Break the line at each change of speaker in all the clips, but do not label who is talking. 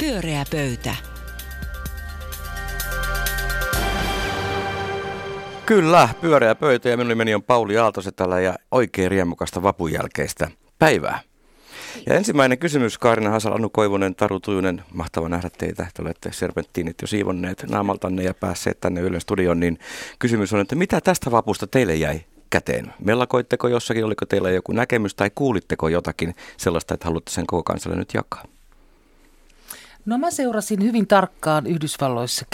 Pyöreä pöytä.
Kyllä, pyöreä pöytä ja minun nimeni on Pauli Aaltosetälä ja oikein riemukasta vapun jälkeistä päivää. Ja ensimmäinen kysymys, Kaarina Hasal, Anu Koivunen, Taru Tujunen, mahtava nähdä teitä. Te olette serpenttiinit jo siivonneet naamaltanne ja päässeet tänne Ylen studioon, niin kysymys on, että mitä tästä vapusta teille jäi käteen? Mellakoitteko jossakin, oliko teillä joku näkemys tai kuulitteko jotakin sellaista, että haluatte sen koko kansalle nyt jakaa?
No mä seurasin hyvin tarkkaan Yhdysvalloissa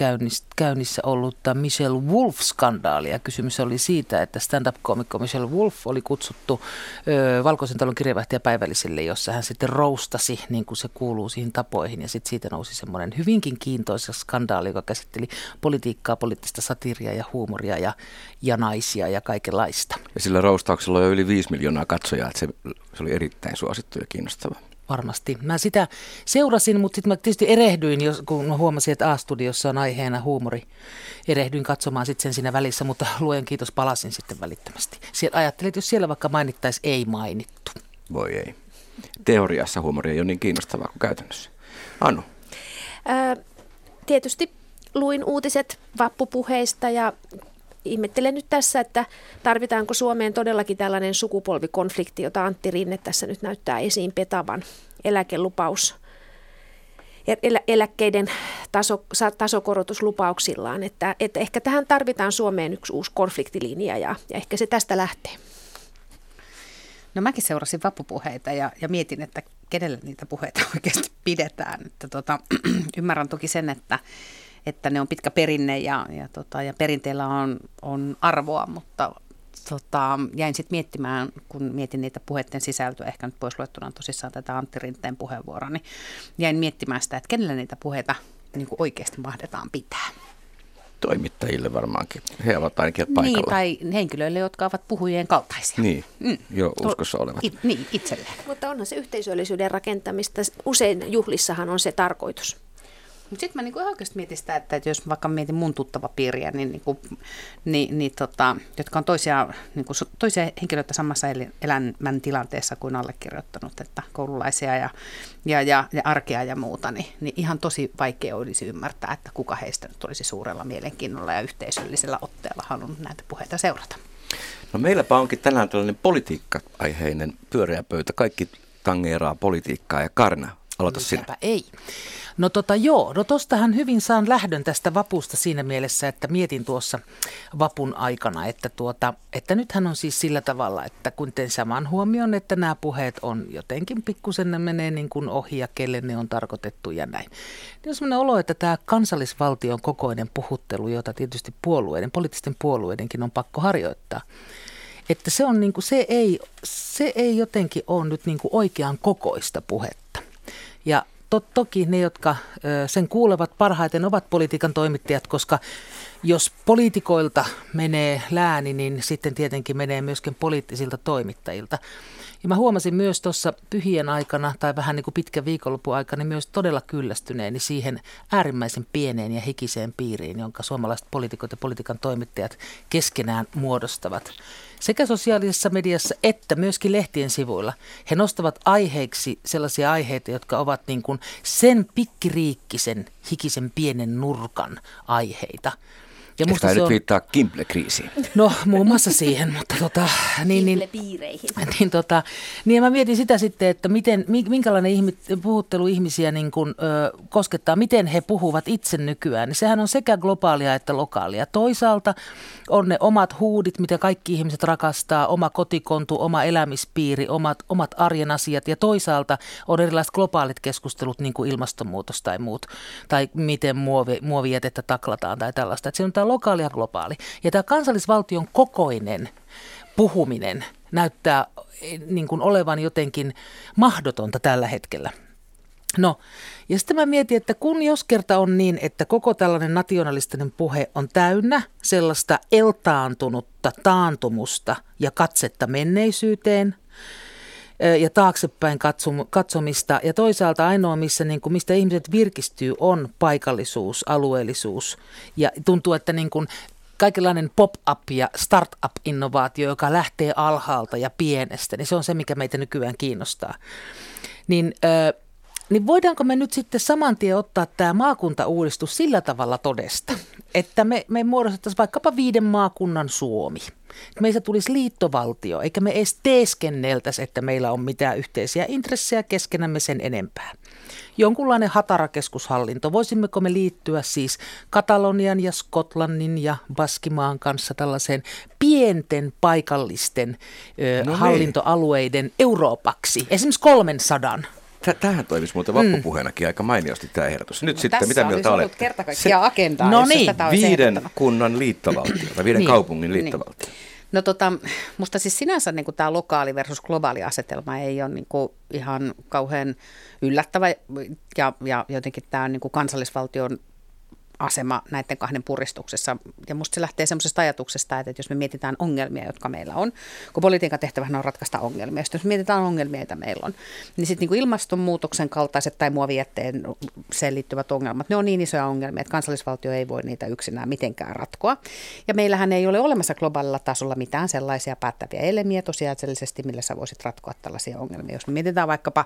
käynnissä ollutta Michelle Wolf-skandaalia. Kysymys oli siitä, että stand-up-komikko Michelle Wolf oli kutsuttu ö, Valkoisen talon kirjavaihtaja päivälliselle, jossa hän sitten roustasi, niin kuin se kuuluu siihen tapoihin. Ja sitten siitä nousi semmoinen hyvinkin kiintoisa skandaali, joka käsitteli politiikkaa, poliittista satiria ja huumoria ja, ja naisia ja kaikenlaista.
Ja sillä roustauksella on jo yli 5 miljoonaa katsojaa, että se, se oli erittäin suosittu ja kiinnostava
varmasti. Mä sitä seurasin, mutta sitten mä tietysti erehdyin, jos, kun mä huomasin, että A-studiossa on aiheena huumori. Erehdyin katsomaan sitten sen siinä välissä, mutta luen kiitos palasin sitten välittömästi. Sieltä ajattelin, että jos siellä vaikka mainittaisi ei mainittu.
Voi ei. Teoriassa huumori ei ole niin kiinnostavaa kuin käytännössä. Anu?
Ää, tietysti luin uutiset vappupuheista ja ihmettelen nyt tässä, että tarvitaanko Suomeen todellakin tällainen sukupolvikonflikti, jota Antti Rinne tässä nyt näyttää esiin petavan eläkelupaus elä, eläkkeiden taso, tasokorotuslupauksillaan. Että, että ehkä tähän tarvitaan Suomeen yksi uusi konfliktilinja ja, ja ehkä se tästä lähtee.
No mäkin seurasin vappupuheita ja, ja mietin, että kenelle niitä puheita oikeasti pidetään. Että tota, ymmärrän toki sen, että että ne on pitkä perinne ja, ja, tota, ja perinteellä on, on arvoa, mutta tota, jäin sitten miettimään, kun mietin niitä puheiden sisältöä, ehkä nyt pois luettuna tosissaan tätä Antti Rinteen puheenvuoroa, niin jäin miettimään sitä, että kenelle niitä puheita niin kuin oikeasti mahdetaan pitää.
Toimittajille varmaankin. He ovat ainakin paikalla.
Niin, tai henkilöille, jotka ovat puhujien kaltaisia.
Niin, mm. jo uskossa olevat.
It, niin, itselleen.
Mutta onhan se yhteisöllisyyden rakentamista. Usein juhlissahan on se tarkoitus.
Mutta sitten mä niinku oikeasti mietin sitä, että jos vaikka mietin mun tuttava piiriä, niin, niinku, niin, niin tota, jotka on toisia, niinku, toisia henkilöitä samassa elämän tilanteessa kuin allekirjoittanut, että koululaisia ja, ja, ja, ja arkea ja muuta, niin, niin ihan tosi vaikea olisi ymmärtää, että kuka heistä nyt olisi suurella mielenkiinnolla ja yhteisöllisellä otteella halunnut näitä puheita seurata.
No meilläpä onkin tänään tällainen politiikka-aiheinen pyöreä pöytä. Kaikki tangeeraa politiikkaa ja Karna, aloita sinä.
ei. No tota joo, no tostahan hyvin saan lähdön tästä vapusta siinä mielessä, että mietin tuossa vapun aikana, että, tuota, että nythän on siis sillä tavalla, että kun teen saman huomioon, että nämä puheet on jotenkin pikkusen ne menee niin kuin ohi ja kelle ne on tarkoitettu ja näin. Niin on sellainen olo, että tämä kansallisvaltion kokoinen puhuttelu, jota tietysti puolueiden, poliittisten puolueidenkin on pakko harjoittaa, että se, on niin kuin, se, ei, se ei jotenkin ole nyt niin kuin oikean kokoista puhetta. Ja to, toki ne, jotka sen kuulevat parhaiten, ovat politiikan toimittajat, koska jos poliitikoilta menee lääni, niin sitten tietenkin menee myöskin poliittisilta toimittajilta. Ja mä huomasin myös tuossa pyhien aikana tai vähän niin kuin pitkän viikonlopun aikana niin myös todella kyllästyneeni siihen äärimmäisen pieneen ja hikiseen piiriin, jonka suomalaiset poliitikot ja politiikan toimittajat keskenään muodostavat. Sekä sosiaalisessa mediassa että myöskin lehtien sivuilla. He nostavat aiheiksi sellaisia aiheita, jotka ovat niin kuin sen pikkiriikkisen, hikisen pienen nurkan aiheita.
Ja musta se on... viittaa Kimble-kriisiin.
No muun muassa siihen, mutta tota,
niin, niin,
niin, tota, niin mä mietin sitä sitten, että miten, minkälainen ihmi, puhuttelu ihmisiä niin kun, ö, koskettaa, miten he puhuvat itse nykyään. Niin sehän on sekä globaalia että lokaalia. Toisaalta on ne omat huudit, mitä kaikki ihmiset rakastaa, oma kotikontu, oma elämispiiri, omat, omat arjen asiat ja toisaalta on erilaiset globaalit keskustelut, niin kuin ilmastonmuutos tai muut, tai miten muovi, muovijätettä taklataan tai tällaista. Että se on tämä lokaali ja globaali. Ja tämä kansallisvaltion kokoinen puhuminen näyttää eh, niin kuin olevan jotenkin mahdotonta tällä hetkellä. No, ja sitten mä mietin, että kun jos kerta on niin, että koko tällainen nationalistinen puhe on täynnä sellaista eltaantunutta taantumusta ja katsetta menneisyyteen ja taaksepäin katsomista. Ja toisaalta ainoa, missä, niin kuin, mistä ihmiset virkistyy, on paikallisuus, alueellisuus. Ja tuntuu, että niin kuin, kaikenlainen pop-up ja start-up-innovaatio, joka lähtee alhaalta ja pienestä, niin se on se, mikä meitä nykyään kiinnostaa. Niin... Äh, niin voidaanko me nyt sitten saman tien ottaa tämä maakuntauudistus sillä tavalla todesta, että me, me muodostettaisiin vaikkapa viiden maakunnan Suomi. Meistä tulisi liittovaltio, eikä me edes teeskenneltäisi, että meillä on mitään yhteisiä intressejä keskenämme sen enempää. Jonkunlainen hatarakeskushallinto. Voisimmeko me liittyä siis Katalonian ja Skotlannin ja Baskimaan kanssa tällaiseen pienten paikallisten ö, no niin. hallintoalueiden Euroopaksi, esimerkiksi kolmen sadan?
Tähän toimisi muuten vappupuheenakin mm. aika mainiosti tämä ehdotus. Nyt no, sitten, mitä mieltä olet?
kerta kaikkiaan agendaa,
no niin.
Viiden kunnan liittovaltio, tai viiden niin. kaupungin niin. liittovaltio. Niin.
No tota, musta siis sinänsä niin tämä lokaali versus globaali asetelma ei ole niin kuin ihan kauhean yllättävä ja, ja jotenkin tämä niin kuin kansallisvaltion asema näiden kahden puristuksessa. Ja musta se lähtee semmoisesta ajatuksesta, että jos me mietitään ongelmia, jotka meillä on, kun politiikan tehtävähän on ratkaista ongelmia, jos me mietitään ongelmia, joita meillä on, niin sitten niin ilmastonmuutoksen kaltaiset tai muovijätteen sen liittyvät ongelmat, ne on niin isoja ongelmia, että kansallisvaltio ei voi niitä yksinään mitenkään ratkoa. Ja meillähän ei ole olemassa globaalilla tasolla mitään sellaisia päättäviä elimiä tosiasiallisesti, millä sä voisit ratkoa tällaisia ongelmia. Jos me mietitään vaikkapa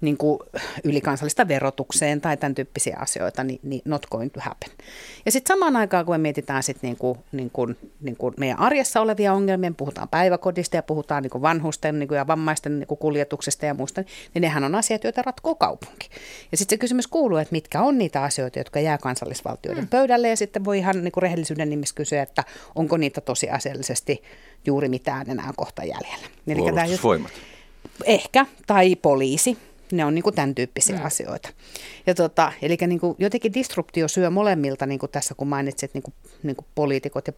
niin kuin ylikansallista verotukseen tai tämän tyyppisiä asioita, niin, niin not going to happen sitten. Ja sitten samaan aikaan, kun me mietitään sit niinku, niinku, niinku meidän arjessa olevia ongelmia, puhutaan päiväkodista ja puhutaan niinku vanhusten niinku ja vammaisten niinku kuljetuksesta ja muusta, niin nehän on asiat, joita ratkoo kaupunki. Ja sitten se kysymys kuuluu, että mitkä on niitä asioita, jotka jää kansallisvaltioiden mm. pöydälle, ja sitten voi ihan niinku rehellisyyden nimissä kysyä, että onko niitä tosiasiallisesti juuri mitään enää kohta jäljellä.
Puolustusvoimat.
Ehkä, tai poliisi, ne on niin kuin tämän tyyppisiä mm. asioita. Ja tota, eli niin kuin jotenkin disruptio syö molemmilta, niin kuin tässä kun mainitsit niin kuin, niin kuin poliitikot ja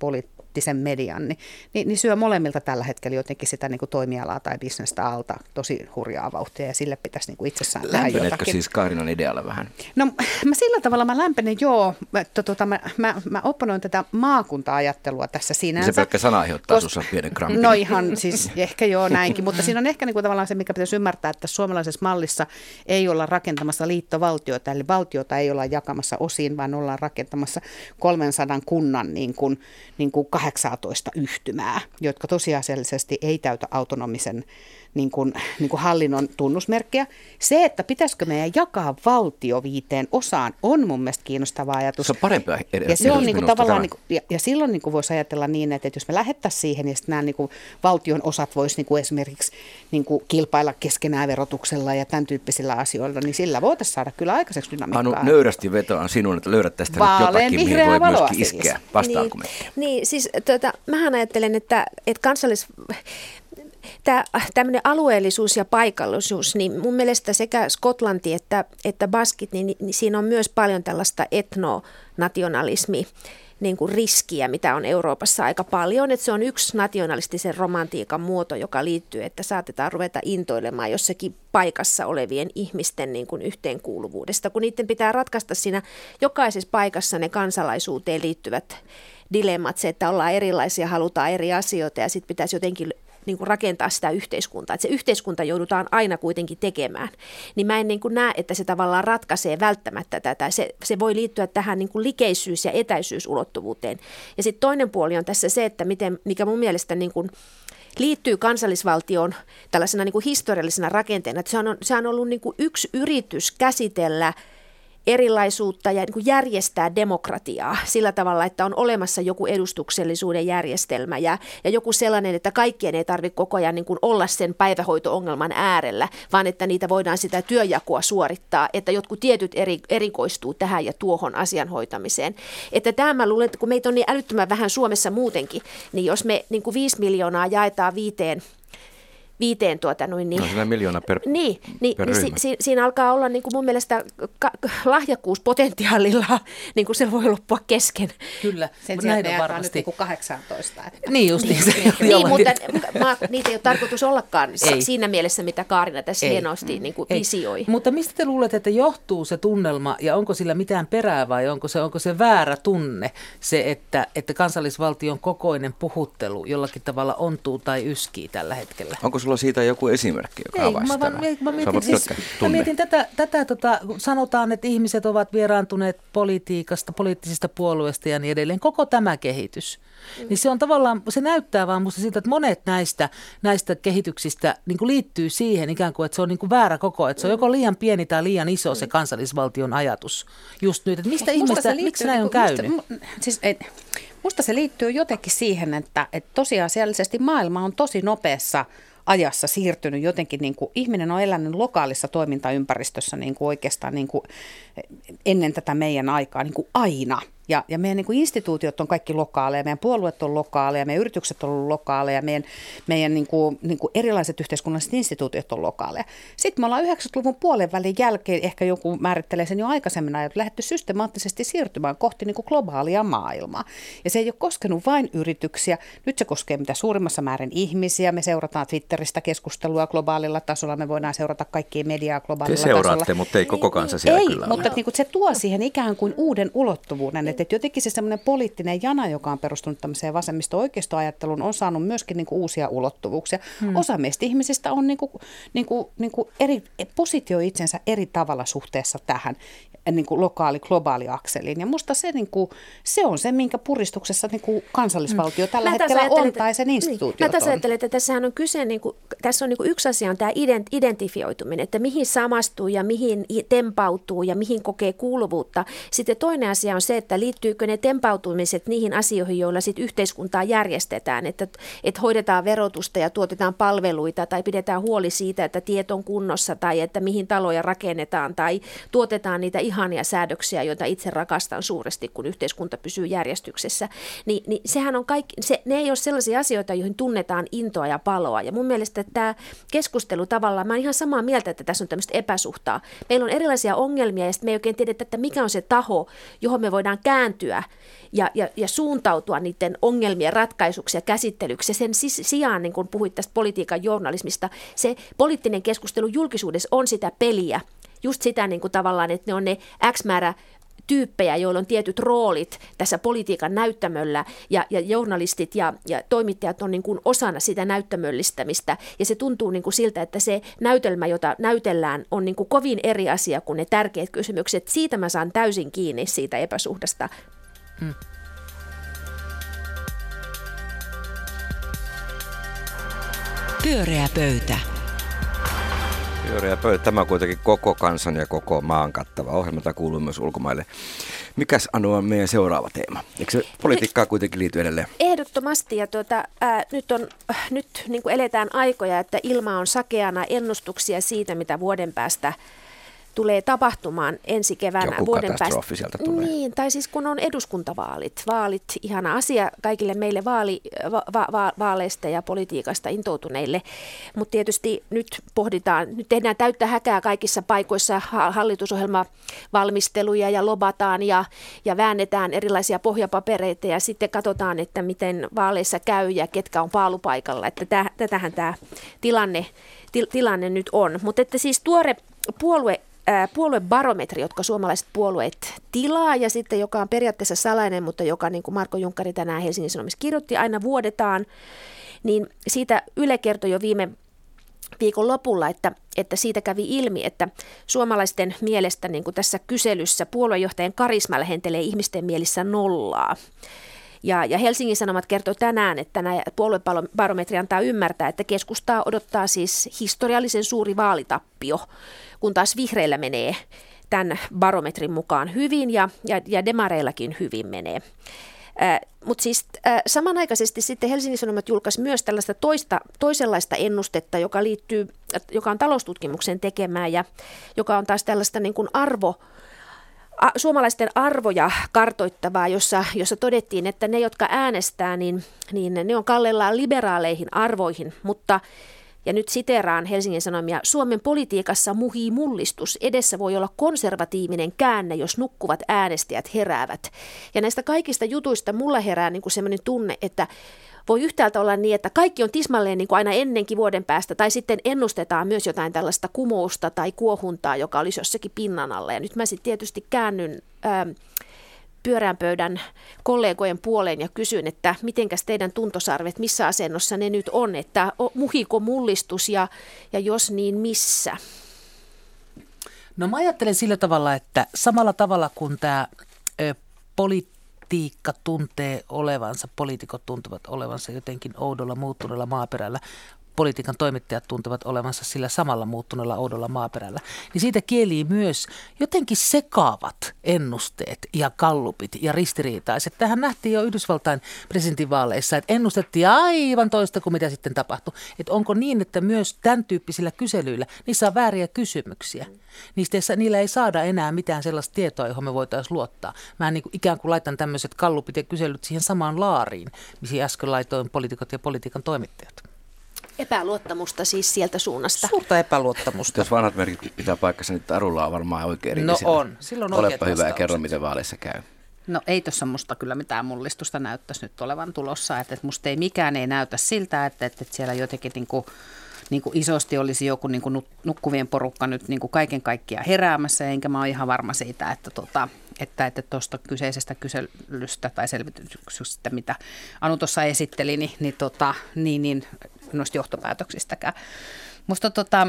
poliittisen median, niin, niin, niin syö molemmilta tällä hetkellä jotenkin sitä niin kuin toimialaa tai bisnestä alta tosi hurjaa vauhtia ja sille pitäisi niin kuin itsessään tehdä jotakin.
siis Kaarinan idealla vähän?
No mä sillä tavalla mä lämpenen, joo. Mä, tota, mä, mä, mä opponoin tätä maakunta-ajattelua tässä sinänsä.
Se pelkkä sana aiheuttaa Kos... sinussa pienen krampin.
No ihan siis ehkä joo näinkin, mutta siinä on ehkä niin kuin tavallaan se, mikä pitäisi ymmärtää, että suomalaisessa mallissa ei olla rakentamassa liittovaltiota, eli valtiota ei olla jakamassa osiin, vaan ollaan rakentamassa 300 kunnan niin kuin, niin kuin 18 yhtymää, jotka tosiasiallisesti ei täytä autonomisen niin kuin, niin kuin hallinnon tunnusmerkkejä. Se, että pitäisikö meidän jakaa valtio viiteen osaan, on mun mielestä kiinnostava ajatus.
Se on parempi
ja, se on niin kuin, tavallaan, niin kuin, ja, ja silloin niin kuin voisi ajatella niin, että, että jos me lähettäisiin siihen, niin sitten nämä niin kuin, valtion osat voisi niin kuin esimerkiksi niin kuin, kilpailla keskenään verotuksella ja tämän tyyppisillä asioilla, niin sillä voitaisiin saada kyllä aikaiseksi dynamiikkaa.
Anu, nöyrästi vetoan sinun, että löydät tästä Vaalean nyt jotakin, mihin voi myöskin iskeä vasta
niin, niin, siis tuota, mähän ajattelen, että, että kansallis tämä tämmöinen alueellisuus ja paikallisuus, niin mun mielestä sekä Skotlanti että, että Baskit, niin, niin siinä on myös paljon tällaista etnonationalismi niin kuin riskiä, mitä on Euroopassa aika paljon. Että se on yksi nationalistisen romantiikan muoto, joka liittyy, että saatetaan ruveta intoilemaan jossakin paikassa olevien ihmisten niin kuin yhteenkuuluvuudesta, kun niiden pitää ratkaista siinä jokaisessa paikassa ne kansalaisuuteen liittyvät dilemmat, se, että ollaan erilaisia, halutaan eri asioita ja sitten pitäisi jotenkin niin kuin rakentaa sitä yhteiskuntaa. Että se yhteiskunta joudutaan aina kuitenkin tekemään. Niin mä en niin kuin näe, että se tavallaan ratkaisee välttämättä tätä. Se, se voi liittyä tähän niin kuin likeisyys- ja etäisyysulottuvuuteen. Ja sitten toinen puoli on tässä se, että miten, mikä mun mielestä niin kuin liittyy kansallisvaltioon tällaisena niin kuin historiallisena rakenteena. Että se on, se on ollut niin kuin yksi yritys käsitellä – erilaisuutta ja niin järjestää demokratiaa sillä tavalla, että on olemassa joku edustuksellisuuden järjestelmä ja, ja joku sellainen, että kaikkien ei tarvitse koko ajan niin kuin olla sen päivähoito-ongelman äärellä, vaan että niitä voidaan sitä työjakoa suorittaa, että jotkut tietyt eri, erikoistuu tähän ja tuohon asian hoitamiseen. Että tämä mä luulen, että kun meitä on niin älyttömän vähän Suomessa muutenkin, niin jos me niin kuin viisi miljoonaa jaetaan viiteen viiteen tuota noin.
Niin, no miljoona per,
niin, niin,
per
niin si, si, siinä alkaa olla niin kuin mun mielestä ka, lahjakkuuspotentiaalilla, niin kuin se voi loppua kesken.
Kyllä, sen sijaan ne varmasti. nyt niin 18. Että.
Niin just niin.
niin, niin mutta ma, niitä ei ole tarkoitus ollakaan ei. siinä mielessä, mitä Kaarina tässä ei. hienosti niin kuin visioi.
Mutta mistä te luulette, että johtuu se tunnelma ja onko sillä mitään perää vai onko se, onko se väärä tunne se, että, että kansallisvaltion kokoinen puhuttelu jollakin tavalla ontuu tai yskii tällä hetkellä?
Onko sulla sulla siitä joku esimerkki, joka
Ei, mä, vaan, mä, mietin, siis, mä mietin tätä, tätä tota, sanotaan, että ihmiset ovat vieraantuneet politiikasta, poliittisista puolueista ja niin edelleen. Koko tämä kehitys. Mm. Niin se on tavallaan, se näyttää vaan musta siitä, että monet näistä, näistä kehityksistä niin kuin liittyy siihen ikään kuin, että se on niin kuin väärä koko, että se on joko liian pieni tai liian iso se mm. kansallisvaltion ajatus just nyt. Että mistä ihmistä, miksi näin on niinku- käynyt?
Musta, siis, et, musta se liittyy jotenkin siihen, että, että tosiasiallisesti maailma on tosi nopeassa ajassa siirtynyt jotenkin, niin kuin ihminen on elänyt lokaalissa toimintaympäristössä niin kuin oikeastaan niin kuin ennen tätä meidän aikaa niin kuin aina. Ja, ja meidän niin kuin instituutiot on kaikki lokaaleja, meidän puolueet on lokaaleja, meidän yritykset on lokaaleja, meidän, meidän niin kuin, niin kuin erilaiset yhteiskunnalliset instituutiot on lokaaleja. Sitten me ollaan 90-luvun puolen välin jälkeen, ehkä joku määrittelee sen jo aikaisemmin, että lähdetty systemaattisesti siirtymään kohti niin kuin globaalia maailmaa. Ja se ei ole koskenut vain yrityksiä, nyt se koskee mitä suurimmassa määrin ihmisiä. Me seurataan Twitteristä keskustelua globaalilla tasolla, me voidaan seurata kaikkia mediaa globaalilla
Te seuraatte,
tasolla.
mutta ei koko kansa siellä
ei,
kyllä
mutta niin kuin se tuo siihen ikään kuin uuden ulottuvuuden, että että jotenkin se semmoinen poliittinen jana, joka on perustunut tämmöiseen vasemmisto-oikeistoajatteluun, on saanut myöskin niin kuin uusia ulottuvuuksia. Hmm. Osa meistä ihmisistä on niin kuin, niin kuin, niin kuin eri, positio itsensä eri tavalla suhteessa tähän niin kuin lokaali, globaali akseliin. Ja musta se, niin kuin, se on se, minkä puristuksessa niin kuin kansallisvaltio mm. tällä hetkellä on tai sen instituutio
niin. Mä tässä ajattelen, että tässähän on kyse, niin kuin, tässä on niin kuin yksi asia on tämä identifioituminen, että mihin samastuu ja mihin tempautuu ja mihin kokee kuuluvuutta. Sitten toinen asia on se, että liittyykö ne tempautumiset niihin asioihin, joilla sit yhteiskuntaa järjestetään, että, että hoidetaan verotusta ja tuotetaan palveluita tai pidetään huoli siitä, että tiet on kunnossa tai että mihin taloja rakennetaan tai tuotetaan niitä ihania säädöksiä, joita itse rakastan suuresti, kun yhteiskunta pysyy järjestyksessä, niin, niin sehän on kaikki, se, ne ei ole sellaisia asioita, joihin tunnetaan intoa ja paloa. Ja mun mielestä tämä keskustelu tavallaan, mä oon ihan samaa mieltä, että tässä on tämmöistä epäsuhtaa. Meillä on erilaisia ongelmia ja sitten me ei oikein tiedetä, että mikä on se taho, johon me voidaan kääntyä ja, ja, ja suuntautua niiden ongelmien ratkaisuksi ja käsittelyksi. Sen sijaan, niin kun puhuit tästä politiikan journalismista, se poliittinen keskustelu julkisuudessa on sitä peliä, just sitä niin kuin tavallaan, että ne on ne X määrä tyyppejä, joilla on tietyt roolit tässä politiikan näyttämöllä ja, ja journalistit ja, ja toimittajat on niin kuin osana sitä näyttämöllistämistä ja se tuntuu niin kuin siltä, että se näytelmä, jota näytellään, on niin kuin kovin eri asia kuin ne tärkeät kysymykset. Siitä mä saan täysin kiinni siitä epäsuhdasta. Hmm.
Pyöreä pöytä. Pyöreä pöytä. Tämä on kuitenkin koko kansan ja koko maan kattava ohjelma, tämä kuuluu myös ulkomaille. Mikäs Anu on meidän seuraava teema? Eikö se politiikkaa kuitenkin liity edelleen?
Ehdottomasti. Ja tuota, ää, nyt on, äh, nyt niin kuin eletään aikoja, että ilma on sakeana ennustuksia siitä, mitä vuoden päästä tulee tapahtumaan ensi keväänä
Joku vuoden päästä. sieltä tulee.
Niin, tai siis kun on eduskuntavaalit. Vaalit, ihana asia kaikille meille vaali, va, va, va, vaaleista ja politiikasta intoutuneille. Mutta tietysti nyt pohditaan, nyt tehdään täyttä häkää kaikissa paikoissa hallitusohjelmavalmisteluja ja lobataan ja, ja väännetään erilaisia pohjapapereita ja sitten katsotaan, että miten vaaleissa käy ja ketkä on paalupaikalla. Että tätähän tämä tilanne, til, tilanne nyt on. Mutta että siis tuore puolue puoluebarometri, jotka suomalaiset puolueet tilaa ja sitten joka on periaatteessa salainen, mutta joka niin kuin Marko Junkkari tänään Helsingin Sanomissa kirjoitti, aina vuodetaan, niin siitä Yle kertoi jo viime viikon lopulla, että, että siitä kävi ilmi, että suomalaisten mielestä niin kuin tässä kyselyssä puoluejohtajan karisma lähentelee ihmisten mielissä nollaa. Ja, ja Helsingin Sanomat kertoi tänään, että nämä puoluebarometri antaa ymmärtää, että keskustaa odottaa siis historiallisen suuri vaalitappio, kun taas vihreillä menee tämän barometrin mukaan hyvin ja, ja, ja demareillakin hyvin menee. Mutta siis äh, samanaikaisesti sitten Helsingin Sanomat julkaisi myös tällaista toista, toisenlaista ennustetta, joka liittyy, joka on taloustutkimuksen tekemää ja joka on taas tällaista niin kuin arvo, suomalaisten arvoja kartoittavaa, jossa, jossa todettiin, että ne, jotka äänestää, niin, niin ne on kallellaan liberaaleihin arvoihin, mutta ja nyt siteraan Helsingin Sanomia, Suomen politiikassa muhii mullistus. Edessä voi olla konservatiivinen käänne, jos nukkuvat äänestäjät heräävät. Ja näistä kaikista jutuista mulla herää niin kuin sellainen tunne, että voi yhtäältä olla niin, että kaikki on tismalleen niin kuin aina ennenkin vuoden päästä, tai sitten ennustetaan myös jotain tällaista kumousta tai kuohuntaa, joka olisi jossakin pinnan alla. Ja nyt mä sitten tietysti käännyn ää, pyörään pöydän kollegojen puoleen ja kysyn, että mitenkäs teidän tuntosarvet, missä asennossa ne nyt on, että muhiko mullistus ja, ja jos niin missä?
No mä ajattelen sillä tavalla, että samalla tavalla kuin tämä politiikka tuntee olevansa, poliitikot tuntuvat olevansa jotenkin oudolla muuttuneella maaperällä, politiikan toimittajat tuntevat olevansa sillä samalla muuttuneella oudolla maaperällä, niin siitä kielii myös jotenkin sekaavat ennusteet ja kallupit ja ristiriitaiset. Tähän nähtiin jo Yhdysvaltain presidentinvaaleissa, että ennustettiin aivan toista kuin mitä sitten tapahtui. Että onko niin, että myös tämän tyyppisillä kyselyillä, niissä on vääriä kysymyksiä. Niistä ei, niillä ei saada enää mitään sellaista tietoa, johon me voitaisiin luottaa. Mä niin kuin ikään kuin laitan tämmöiset kallupit ja kyselyt siihen samaan laariin, missä äsken laitoin poliitikot ja politiikan toimittajat.
Epäluottamusta siis sieltä suunnasta.
Suurta epäluottamusta.
Jos vanhat merkit pitää paikkansa, niin Tarulla on varmaan oikein
No on. Silloin
Olepa hyvä ja kerro, miten vaaleissa käy.
No ei tuossa musta kyllä mitään mullistusta näyttäisi nyt olevan tulossa. Että, että musta ei mikään ei näytä siltä, että, että, että siellä jotenkin niin kuin, niin kuin isosti olisi joku niin kuin nukkuvien porukka nyt niin kuin kaiken kaikkiaan heräämässä, enkä mä ole ihan varma siitä, että tota, että että tuosta kyseisestä kyselystä tai selvityksestä, mitä Anu tuossa esitteli, niin, niin, tota, niin, niin noista johtopäätöksistäkään. Musta tota,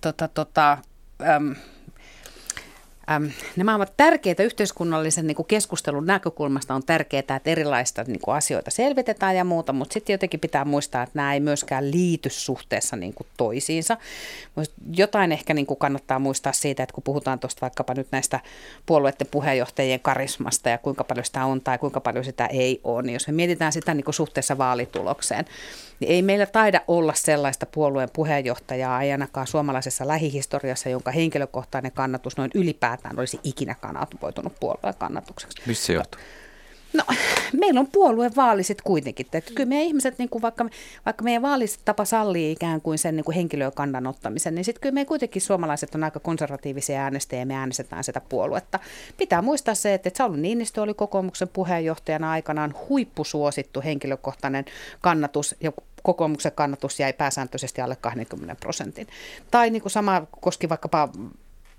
tota, tota, äm, äm, nämä ovat tärkeitä yhteiskunnallisen niin kuin keskustelun näkökulmasta. On tärkeää, että erilaista niin kuin asioita selvitetään ja muuta, mutta sitten jotenkin pitää muistaa, että nämä ei myöskään liity suhteessa niin kuin toisiinsa. Jotain ehkä niin kuin kannattaa muistaa siitä, että kun puhutaan tuosta vaikkapa nyt näistä puolueiden puheenjohtajien karismasta ja kuinka paljon sitä on tai kuinka paljon sitä ei ole, niin jos me mietitään sitä niin kuin suhteessa vaalitulokseen, niin ei meillä taida olla sellaista puolueen puheenjohtajaa, ainakaan suomalaisessa lähihistoriassa, jonka henkilökohtainen kannatus noin ylipäätään olisi ikinä kanavoitunut puolueen kannatukseksi.
Missä se johtuu?
No, meillä on puolueen vaalisit kuitenkin. Että kyllä meidän ihmiset, niin kuin vaikka, vaikka meidän vaalitapa sallii ikään kuin sen niin kuin henkilökannan ottamisen, niin sitten kyllä me kuitenkin suomalaiset on aika konservatiivisia äänestäjiä ja me äänestetään sitä puoluetta. Pitää muistaa se, että Sauli Niinistö oli kokoomuksen puheenjohtajana aikanaan huippusuosittu henkilökohtainen kannatus ja kokoomuksen kannatus jäi pääsääntöisesti alle 20 prosentin. Tai niin kuin sama koski vaikkapa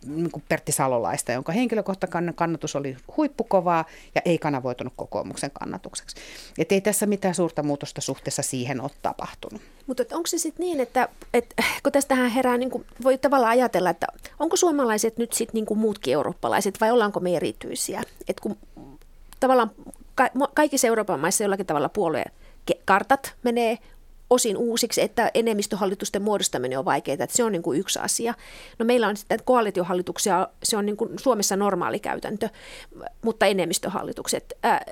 niin kuin Pertti Salolaista, jonka henkilökohtainen kannatus oli huippukovaa ja ei kanavoitunut kokoomuksen kannatukseksi. Että ei tässä mitään suurta muutosta suhteessa siihen ole tapahtunut.
Mutta onko se sitten niin, että, että kun tästähän herää, niin kuin voi tavallaan ajatella, että onko suomalaiset nyt sitten niin kuin muutkin eurooppalaiset vai ollaanko me erityisiä? Että kun tavallaan ka- kaikissa Euroopan maissa jollakin tavalla puolueen kartat menee osin uusiksi, että enemmistöhallitusten muodostaminen on vaikeaa, että se on niin kuin yksi asia. No meillä on sitten koalitiohallituksia, se on niin kuin Suomessa normaali käytäntö, mutta enemmistöhallitukset. Ää,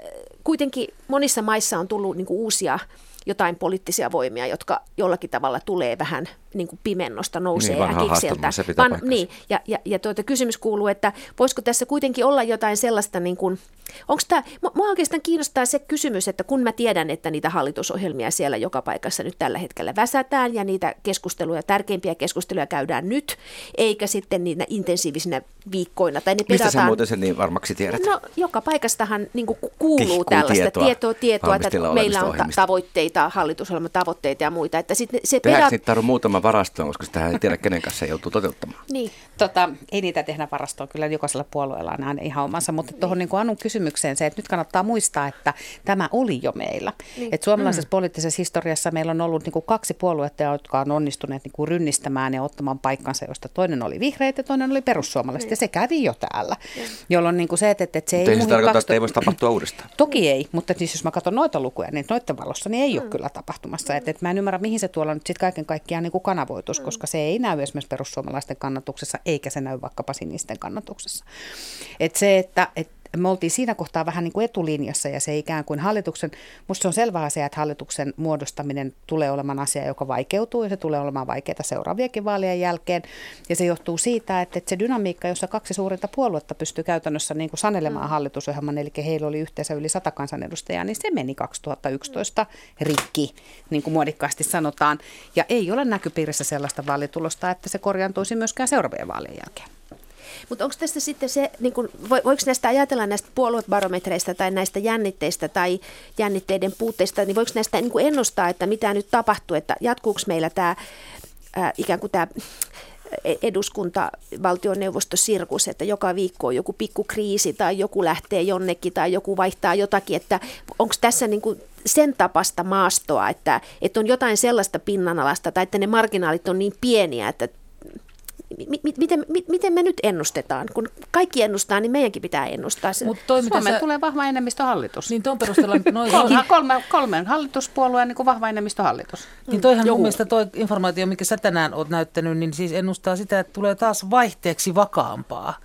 kuitenkin monissa maissa on tullut niin kuin uusia jotain poliittisia voimia, jotka jollakin tavalla tulee vähän niin kuin pimennosta, nousee
niin,
äkikseltä. Van, niin, ja, ja, ja tuota, kysymys kuuluu, että voisiko tässä kuitenkin olla jotain sellaista, niin kuin, onko tämä, mua oikeastaan kiinnostaa se kysymys, että kun mä tiedän, että niitä hallitusohjelmia siellä joka paikassa nyt tällä hetkellä väsätään ja niitä keskusteluja, tärkeimpiä keskusteluja käydään nyt, eikä sitten niinä intensiivisinä viikkoina. Tai ne
Mistä pedataan, sä muuten sen niin varmaksi tiedät?
No joka paikastahan niin kuin kuuluu Kihkuu tällaista tietoa, tietoa, tietoa että meillä on ta- tavoitteita, hallitusohjelman tavoitteita ja muita. Että sit se
Tehdäänkö pedat... niitä muuta varastoon, koska sitä ei tiedä, kenen kanssa se joutuu toteuttamaan.
Niin. Tota, ei niitä tehdä varastoon, kyllä jokaisella puolueella on aina ihan omansa, mutta niin. tuohon niin Anun kysymykseen se, että nyt kannattaa muistaa, että tämä oli jo meillä. Niin. Että suomalaisessa mm. poliittisessa historiassa meillä on ollut niin kuin kaksi puoluetta, jotka on onnistuneet niin kuin rynnistämään ja ottamaan paikkansa, josta toinen oli vihreät ja toinen oli perussuomalaiset. Niin. Ja se kävi jo täällä, niin. jolloin niin kuin se, että, että se
mutta ei... se tarkoita, että ei voisi tapahtua uudestaan.
Toki ei, mutta siis jos mä katson noita lukuja, niin noiden valossa niin ei mm. ole kyllä tapahtumassa. Mm. Että, että mä en ymmärrä, mihin se tuolla nyt sitten kaiken kaikkiaan niin kuin kanavoitus kannatus, koska se ei näy esimerkiksi perussuomalaisten kannatuksessa, eikä se näy vaikkapa sinisten kannatuksessa. Et se, että et me oltiin siinä kohtaa vähän niin kuin etulinjassa ja se ikään kuin hallituksen, musta se on selvä asia, että hallituksen muodostaminen tulee olemaan asia, joka vaikeutuu ja se tulee olemaan vaikeaa seuraaviakin vaalien jälkeen. Ja se johtuu siitä, että, että se dynamiikka, jossa kaksi suurinta puoluetta pystyy käytännössä niin kuin sanelemaan mm. hallitusohjelman, eli heillä oli yhteensä yli sata kansanedustajaa, niin se meni 2011 rikki, niin kuin muodikkaasti sanotaan. Ja ei ole näkypiirissä sellaista vaalitulosta, että se korjaantuisi myöskään seuraavien vaalien jälkeen.
Mutta onko tästä sitten se, niin kun, voiko näistä ajatella näistä puoluebarometreista tai näistä jännitteistä tai jännitteiden puutteista, niin voiko näistä niin ennustaa, että mitä nyt tapahtuu, että jatkuuko meillä tämä ikään kuin tämä eduskunta, valtioneuvosto, sirkus, että joka viikko on joku pikku kriisi tai joku lähtee jonnekin tai joku vaihtaa jotakin, että onko tässä niin kuin sen tapasta maastoa, että, että on jotain sellaista pinnanalasta tai että ne marginaalit on niin pieniä, että miten, miten me nyt ennustetaan? Kun kaikki ennustaa, niin meidänkin pitää ennustaa.
Mut toi, Suomeen sä... tulee vahva enemmistöhallitus.
Niin tuon perusteella...
Noin, kolme, kolme, kolmen hallituspuolueen niin vahva enemmistöhallitus.
Niin toihan Joku. mun mielestä toi informaatio, mikä sä tänään oot näyttänyt, niin siis ennustaa sitä, että tulee taas vaihteeksi vakaampaa.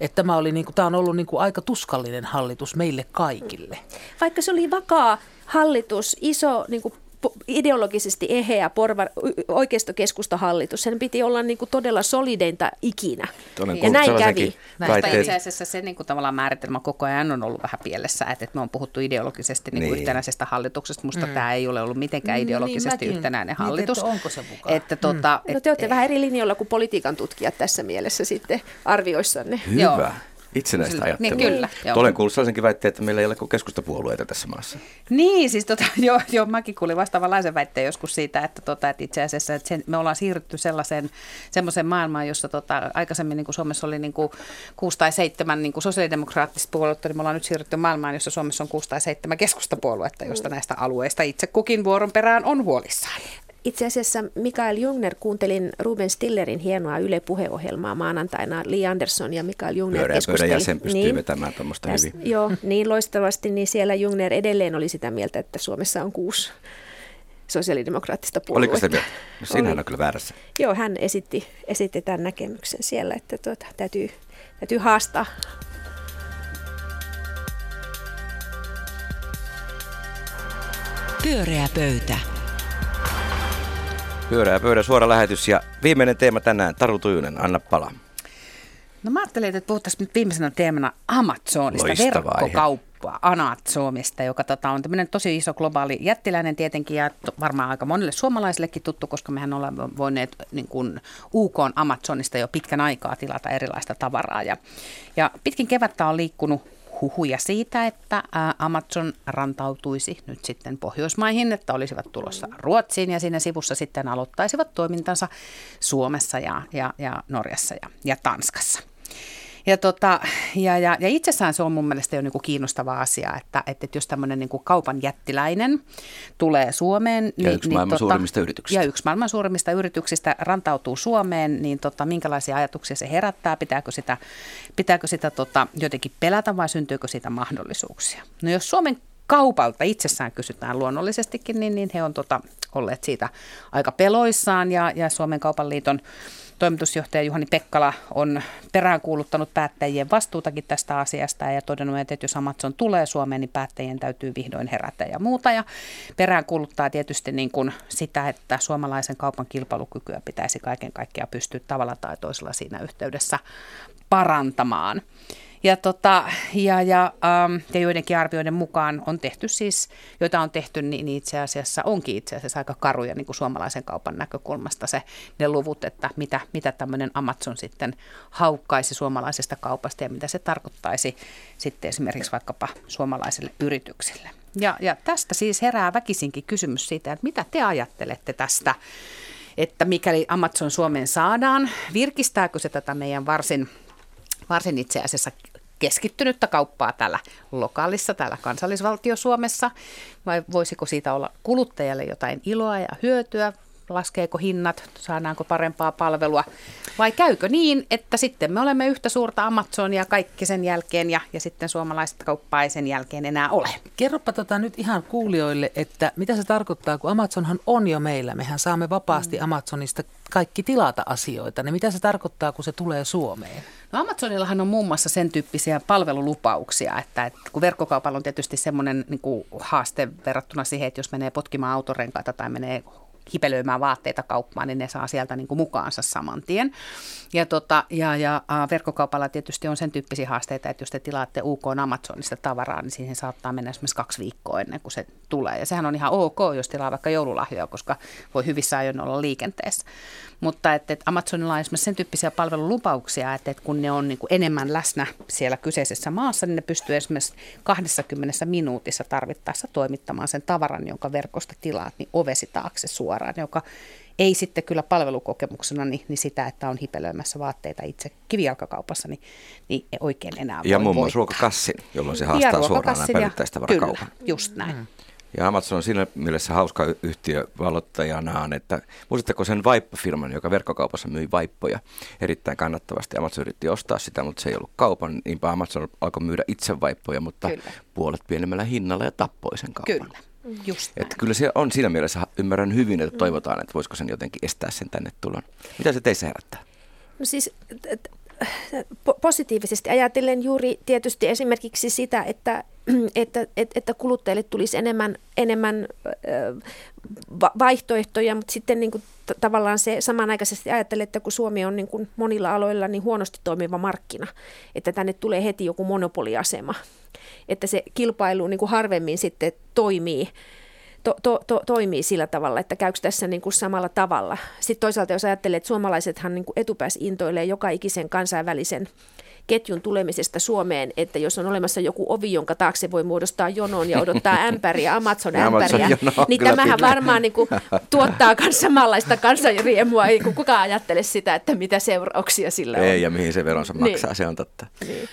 Että tämä, oli niin kuin, tämä on ollut niin kuin aika tuskallinen hallitus meille kaikille.
Vaikka se oli vakaa hallitus, iso niin kuin ideologisesti eheä porvar, oikeistokeskustahallitus. Sen piti olla niin kuin todella solideinta ikinä.
Toden ja näin kävi. Mutta itse asiassa se niin kuin tavallaan määritelmä koko ajan on ollut vähän pielessä, että, että me on puhuttu ideologisesti niin kuin niin. yhtenäisestä hallituksesta. Musta mm. tämä ei ole ollut mitenkään niin, ideologisesti niin, yhtenäinen hallitus. Niin,
että onko se mukaan?
Että, tuota, mm. et, no te olette et, vähän eri linjoilla kuin politiikan tutkijat tässä mielessä sitten arvioissanne.
Hyvä. Joo itsenäistä niin, ajattelua.
Niin, kyllä.
Joo. Olen kuullut sellaisenkin väitteen, että meillä ei ole keskustapuolueita tässä maassa.
Niin, siis tota, joo, joo, mäkin kuulin vastaavanlaisen väitteen joskus siitä, että, tota, että itse asiassa että sen, me ollaan siirrytty sellaiseen semmoiseen maailmaan, jossa tota, aikaisemmin niin kuin Suomessa oli niin kuin kuusi tai seitsemän niin kuin sosiaalidemokraattista puoluetta, niin me ollaan nyt siirrytty maailmaan, jossa Suomessa on kuusi tai seitsemän keskustapuoluetta, josta mm. näistä alueista itse kukin vuoron perään on huolissaan.
Itse asiassa Mikael Jungner, kuuntelin Ruben Stillerin hienoa Yle puheohjelmaa maanantaina. Li Andersson ja Mikael Jungner
Pyörä, keskusteli. jäsen pystyy niin, vetämään tuommoista hyvin.
Joo, niin loistavasti, niin siellä Jungner edelleen oli sitä mieltä, että Suomessa on kuusi sosiaalidemokraattista puoluetta.
Oliko se mieltä? No, siinähän on kyllä väärässä.
Joo, hän esitti, esitti tämän näkemyksen siellä, että tuota, täytyy, täytyy haastaa
Pyöreä pöytä. Pyörää pöydä suora lähetys ja viimeinen teema tänään, Taru Tujunen, anna pala.
No mä ajattelin, että puhuttaisiin nyt viimeisenä teemana Amazonista, Loistava verkkokauppa Amazonista, joka tota, on tämmöinen tosi iso globaali jättiläinen tietenkin ja varmaan aika monille suomalaisillekin tuttu, koska mehän olemme voineet niin kuin UK Amazonista jo pitkän aikaa tilata erilaista tavaraa. Ja, ja pitkin kevättä on liikkunut huhuja siitä, että Amazon rantautuisi nyt sitten Pohjoismaihin, että olisivat tulossa Ruotsiin ja siinä sivussa sitten aloittaisivat toimintansa Suomessa ja, ja, ja Norjassa ja, ja Tanskassa. Ja, tota, ja, ja, ja itsessään se on mun mielestä jo niin kuin kiinnostava asia, että, että jos tämmöinen niin kuin kaupan jättiläinen tulee Suomeen.
Ja niin, yksi niin, maailman tota, suurimmista yrityksistä.
Ja yksi maailman suurimmista yrityksistä rantautuu Suomeen, niin tota, minkälaisia ajatuksia se herättää? Pitääkö sitä, pitääkö sitä tota, jotenkin pelätä vai syntyykö siitä mahdollisuuksia? No jos Suomen kaupalta itsessään kysytään luonnollisestikin, niin, niin he on tota, olleet siitä aika peloissaan ja, ja Suomen kaupan liiton Toimitusjohtaja Juhani Pekkala on peräänkuuluttanut päättäjien vastuutakin tästä asiasta ja todennut, että jos Amazon tulee Suomeen, niin päättäjien täytyy vihdoin herätä ja muuta. Ja peräänkuuluttaa tietysti niin kuin sitä, että suomalaisen kaupan kilpailukykyä pitäisi kaiken kaikkiaan pystyä tavalla tai toisella siinä yhteydessä parantamaan. Ja, tota, ja, ja, ähm, ja joidenkin arvioiden mukaan on tehty siis, joita on tehty, niin itse asiassa onkin itse asiassa aika karuja niin kuin suomalaisen kaupan näkökulmasta se, ne luvut, että mitä, mitä tämmöinen Amazon sitten haukkaisi suomalaisesta kaupasta ja mitä se tarkoittaisi sitten esimerkiksi vaikkapa suomalaiselle yrityksille. Ja, ja tästä siis herää väkisinkin kysymys siitä, että mitä te ajattelette tästä, että mikäli Amazon Suomeen saadaan, virkistääkö se tätä meidän varsin varsin itse asiassa keskittynyttä kauppaa täällä lokaalissa, täällä kansallisvaltio Suomessa, vai voisiko siitä olla kuluttajalle jotain iloa ja hyötyä, laskeeko hinnat, saadaanko parempaa palvelua, vai käykö niin, että sitten me olemme yhtä suurta Amazonia kaikki sen jälkeen ja, ja sitten suomalaista kauppaa ei sen jälkeen enää ole.
Kerropa tota nyt ihan kuulijoille, että mitä se tarkoittaa, kun Amazonhan on jo meillä. Mehän saamme vapaasti mm. Amazonista kaikki tilata asioita. Niin mitä se tarkoittaa, kun se tulee Suomeen?
No Amazonillahan on muun muassa sen tyyppisiä palvelulupauksia, että, että kun verkkokaupalla on tietysti semmoinen niin haaste verrattuna siihen, että jos menee potkimaan autorenkaita tai menee hipelöimään vaatteita kauppaan, niin ne saa sieltä niin kuin mukaansa saman tien. Ja, tota, ja, ja verkkokaupalla tietysti on sen tyyppisiä haasteita, että jos te tilaatte UK Amazonista tavaraa, niin siihen saattaa mennä esimerkiksi kaksi viikkoa ennen kuin se tulee. Ja sehän on ihan ok, jos tilaa vaikka joululahjoja, koska voi hyvissä ajoin olla liikenteessä. Mutta että, että Amazonilla on esimerkiksi sen tyyppisiä palvelulupauksia, että, että kun ne on niin kuin enemmän läsnä siellä kyseisessä maassa, niin ne pystyy esimerkiksi 20 minuutissa tarvittaessa toimittamaan sen tavaran, jonka verkosta tilaat, niin ovesi taakse suoraan joka ei sitten kyllä palvelukokemuksena niin, niin sitä, että on hipelöimässä vaatteita itse kivijalkakaupassa, niin, niin oikein enää
Ja
voi
muun muassa ruokakassin, jolloin se haastaa suoraan päivittäistavarakaupan.
Kyllä, just näin. Mm.
Ja Amazon on siinä mielessä hauska yhtiö valottajanaan, että muistatteko sen vaippafirman, joka verkkokaupassa myi vaippoja erittäin kannattavasti. Amazon yritti ostaa sitä, mutta se ei ollut kaupan, niinpä Amazon alkoi myydä itse vaippoja, mutta
Kyllä.
puolet pienemmällä hinnalla ja tappoi sen kaupan.
Kyllä, just näin.
Että kyllä se on siinä mielessä, ymmärrän hyvin, että toivotaan, että voisiko sen jotenkin estää sen tänne tulon. Mitä se teissä herättää?
No siis t- positiivisesti ajatellen juuri tietysti esimerkiksi sitä, että, että, että, kuluttajille tulisi enemmän, enemmän vaihtoehtoja, mutta sitten niin kuin tavallaan se samanaikaisesti ajattelen, että kun Suomi on niin kuin monilla aloilla niin huonosti toimiva markkina, että tänne tulee heti joku monopoliasema, että se kilpailu niin kuin harvemmin sitten toimii to, to, to, toimii sillä tavalla, että käykö tässä niin kuin samalla tavalla. Sitten toisaalta jos ajattelee, että suomalaisethan niin kuin etupäässä intoilee joka ikisen kansainvälisen ketjun tulemisesta Suomeen, että jos on olemassa joku ovi, jonka taakse voi muodostaa jonon ja odottaa ämpäriä, Amazon
Amazon
ämpäriä,
jono,
niin tämähän
pitää.
varmaan niin kuin tuottaa myös samanlaista kansanriemua, ei kun kukaan ajattele sitä, että mitä seurauksia sillä on.
Ei, ja mihin se veronsa
Niin.
maksaa, se on totta.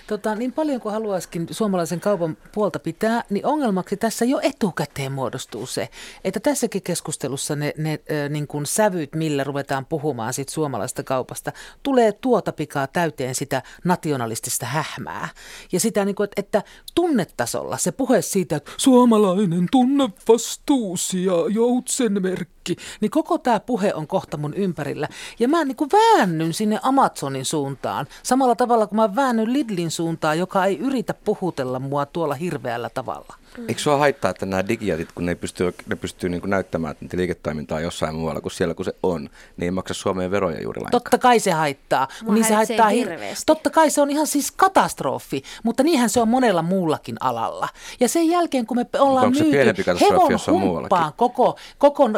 Tota, niin paljon kuin haluaisikin suomalaisen kaupan puolta pitää, niin ongelmaksi tässä jo etukäteen muodostuu se, että tässäkin keskustelussa ne, ne äh, niin kuin sävyt, millä ruvetaan puhumaan sit suomalaista kaupasta, tulee tuota pikaa täyteen sitä nationalistista hähmää. Ja sitä, niin kuin, että, että tunnetasolla se puhe siitä, että suomalainen tunnevastuus ja joutsenmerkki, niin koko tämä puhe on kohta mun ympärillä. Ja mä niin kuin väännyn sinne Amazonin suuntaan, samalla tavalla kuin mä väännyn Lidlin suuntaan, joka ei yritä puhutella mua tuolla hirveällä tavalla.
Eikö sua haittaa, että nämä digijätit, kun ne pystyy, ne pystyy niin kuin näyttämään, että liiketoimintaa jossain muualla kuin siellä, kun se on, niin ei maksa Suomeen veroja juuri lainkaan?
Totta kai se haittaa.
Mua
niin se haittaa hir-
hirveästi.
Totta kai se on ihan siis katastrofi, mutta niinhän se on monella muullakin alalla. Ja sen jälkeen, kun me ollaan
onko se
myyty hevon humppaan koko, koko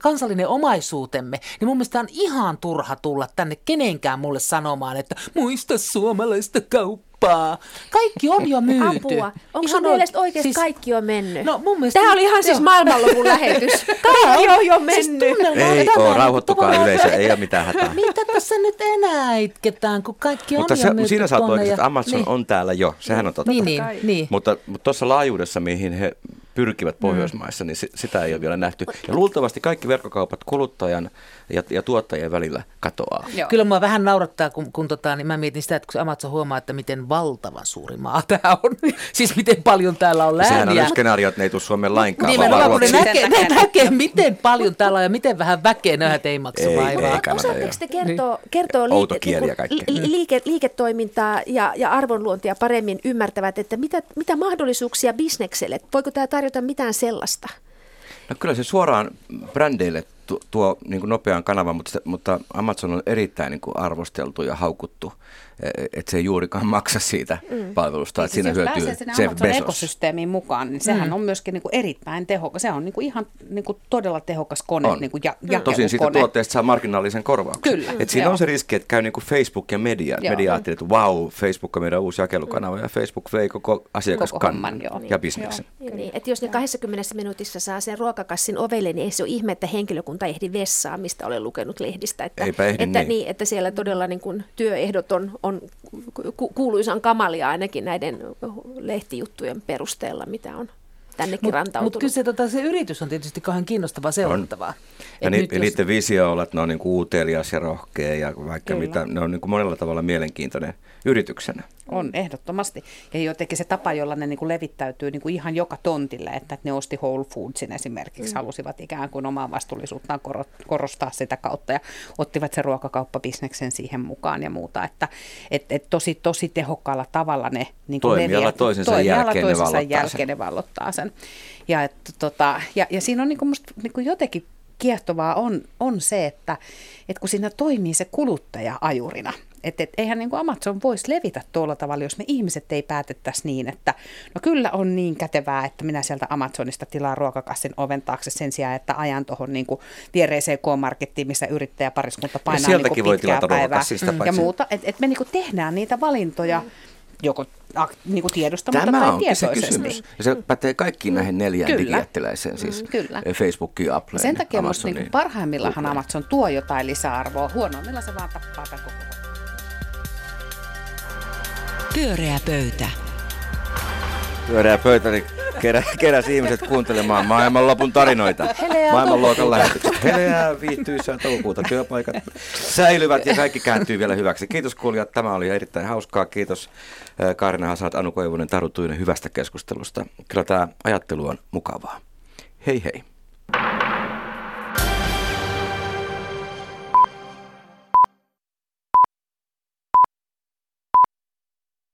kansallinen omaisuutemme, niin mun mielestä on ihan turha tulla tänne kenenkään mulle sanomaan, että muista suomalaista kauppaa. Kaikki on jo myyty.
Apua. Onko
Ihan
sun mielestä
oike-
oikeasti
siis-
kaikki on mennyt?
No mun mielestä...
Tämä oli ihan siis maailmanlopun lähetys. Kaikki on jo
Siis
mennyt.
tunnelma on
Ei
tämä,
ole,
niin
rauhoittukaa yleisö, ei ole mitään hätää.
Mitä tässä nyt enää itketään, kun kaikki on
Mutta
jo
se,
myyty
siinä sä oot
tuonne
oikeasti, että Amazon
niin.
on täällä jo, sehän on totta.
Niin, niin,
kai.
niin.
Mutta tuossa laajuudessa, mihin he pyrkivät Pohjoismaissa, niin si- sitä ei ole vielä nähty. Ja luultavasti kaikki verkkokaupat kuluttajan ja, ja tuottajien välillä katoaa.
Joo.
Kyllä mua vähän naurattaa, kun, kun tota, niin mä mietin sitä, että kun Amazon huomaa, että miten valtavan suuri maa tämä on. siis miten paljon täällä on
Sehän on
lääniä.
skenaario, että ne ei tule Suomeen lainkaan, vaan
kun ne
Ruotsiin.
näkee, ne näkee, miten paljon täällä on ja miten vähän väkeä, ne ei maksa
Ei,
vaivaa.
ei kannata,
Osaatteko te kertoa, kertoa
Outo
liike, niin liike, liiketoimintaa ja, ja arvonluontia paremmin ymmärtävät, että mitä, mitä mahdollisuuksia bisnekselle, voiko tämä tarjota mitään sellaista?
No kyllä se suoraan brändeille tuo, tuo niin kuin nopean kanavan, mutta, se- mutta Amazon on erittäin niin kuin arvosteltu ja haukuttu, e- että se ei juurikaan maksa siitä mm. palvelusta, että
Siis
siinä
jos
hyötyy
pääsee sinne
Jeff
Amazon
Bezos.
ekosysteemiin mukaan, niin sehän
Mm.
on myöskin niin kuin erittäin tehokas. Se on niin kuin ihan niin kuin todella tehokas kone,
On.
niin kuin ja,
Tosin siitä tuotteesta saa marginaalisen korvauksen.
Kyllä,
Et siinä
joo.
on se riski, että käy niin kuin Facebook ja media.
Joo.
Media ajattelee, että wow, Facebook on meidän uusi jakelukanava ja Facebook vei koko asiakaskannan ja bisneksen.
Niin, niin, että jos ne 20 minuutissa saa sen ruokakassin ovelle, niin ei se ole ihme, että henkilökunta ehdi vessaan, mistä olen lukenut lehdistä. Että,
Eipä ehdi
että,
niin.
niin. että siellä todella niin kuin työehdot on, on ku, kuuluisan kamalia ainakin näiden lehtijuttujen perusteella, mitä on tännekin
Mutta
rantautunut.
mut kyllä se, tota, se yritys on tietysti kauhean kiinnostavaa seurattavaa.
Ja ni,
nyt
ja
jos-
niiden visio on olla, että ne on niin kuin utelias ja rohkea ja vaikka
Kyllä.
mitä, ne on niin kuin monella tavalla mielenkiintoinen yrityksenä.
On ehdottomasti. Ja jotenkin se tapa, jolla ne niin kuin levittäytyy niin kuin ihan joka tontille, että että ne osti Whole Foodsin esimerkiksi, mm. halusivat ikään kuin omaa vastuullisuuttaan koro- korostaa sitä kautta ja ottivat sen ruokakauppabisneksen siihen mukaan ja muuta. Että et, et tosi, tosi tehokkaalla tavalla ne niin kuin
Toimiala toisensa jälkeen ne
toisensa
vallottaa
jälkeen
sen.
ne vallottaa sen. Ja, et, tota, ja, ja siinä on niin kuin musta, niin kuin jotenkin kiehtovaa on, on se, että, että kun siinä toimii se kuluttaja ajurina, että et, eihän niin kuin Amazon voisi levitä tuolla tavalla, jos me ihmiset ei päätettäisi niin, että no kyllä on niin kätevää, että minä sieltä Amazonista tilaan ruokakassin oven taakse sen sijaan, että ajan tuohon niin kuin viereiseen K-markettiin, missä yrittäjäpariskunta painaa niin
sieltäkin
kuin
voi
pitkää
tilata
päivää
ruokakassista
ja muuta. Että et me niin kuin tehdään niitä valintoja joko niin kuin tiedostamatta
Tämä
tai
on se
tietoisesti.
kysymys. Ja se pätee kaikkiin näihin neljään
Kyllä.
digijättiläiseen, siis
Mm, kyllä.
Facebookiin, Appleen,
sen takia musta
Amazoniin.
niin parhaimmillaan
Googleen.
Amazon tuo jotain lisäarvoa, huonoimmillaan se vaan tappaa tämän koko
Pyöreä pöytä.
Pyöreä pöytä, niin kerä, keräsi ihmiset kuuntelemaan maailmanlopun tarinoita.
Heleää
Maailmanluokan lähetykset. Heleää, viihtyisää toukokuuta työpaikat säilyvät ja kaikki kääntyy vielä hyväksi. Kiitos kuulijat, tämä oli erittäin hauskaa. Kiitos äh, Kaarina Hasat, Anu Koivunen, Taru Tuinen hyvästä keskustelusta. Kyllä tämä ajattelu on mukavaa. Hei hei.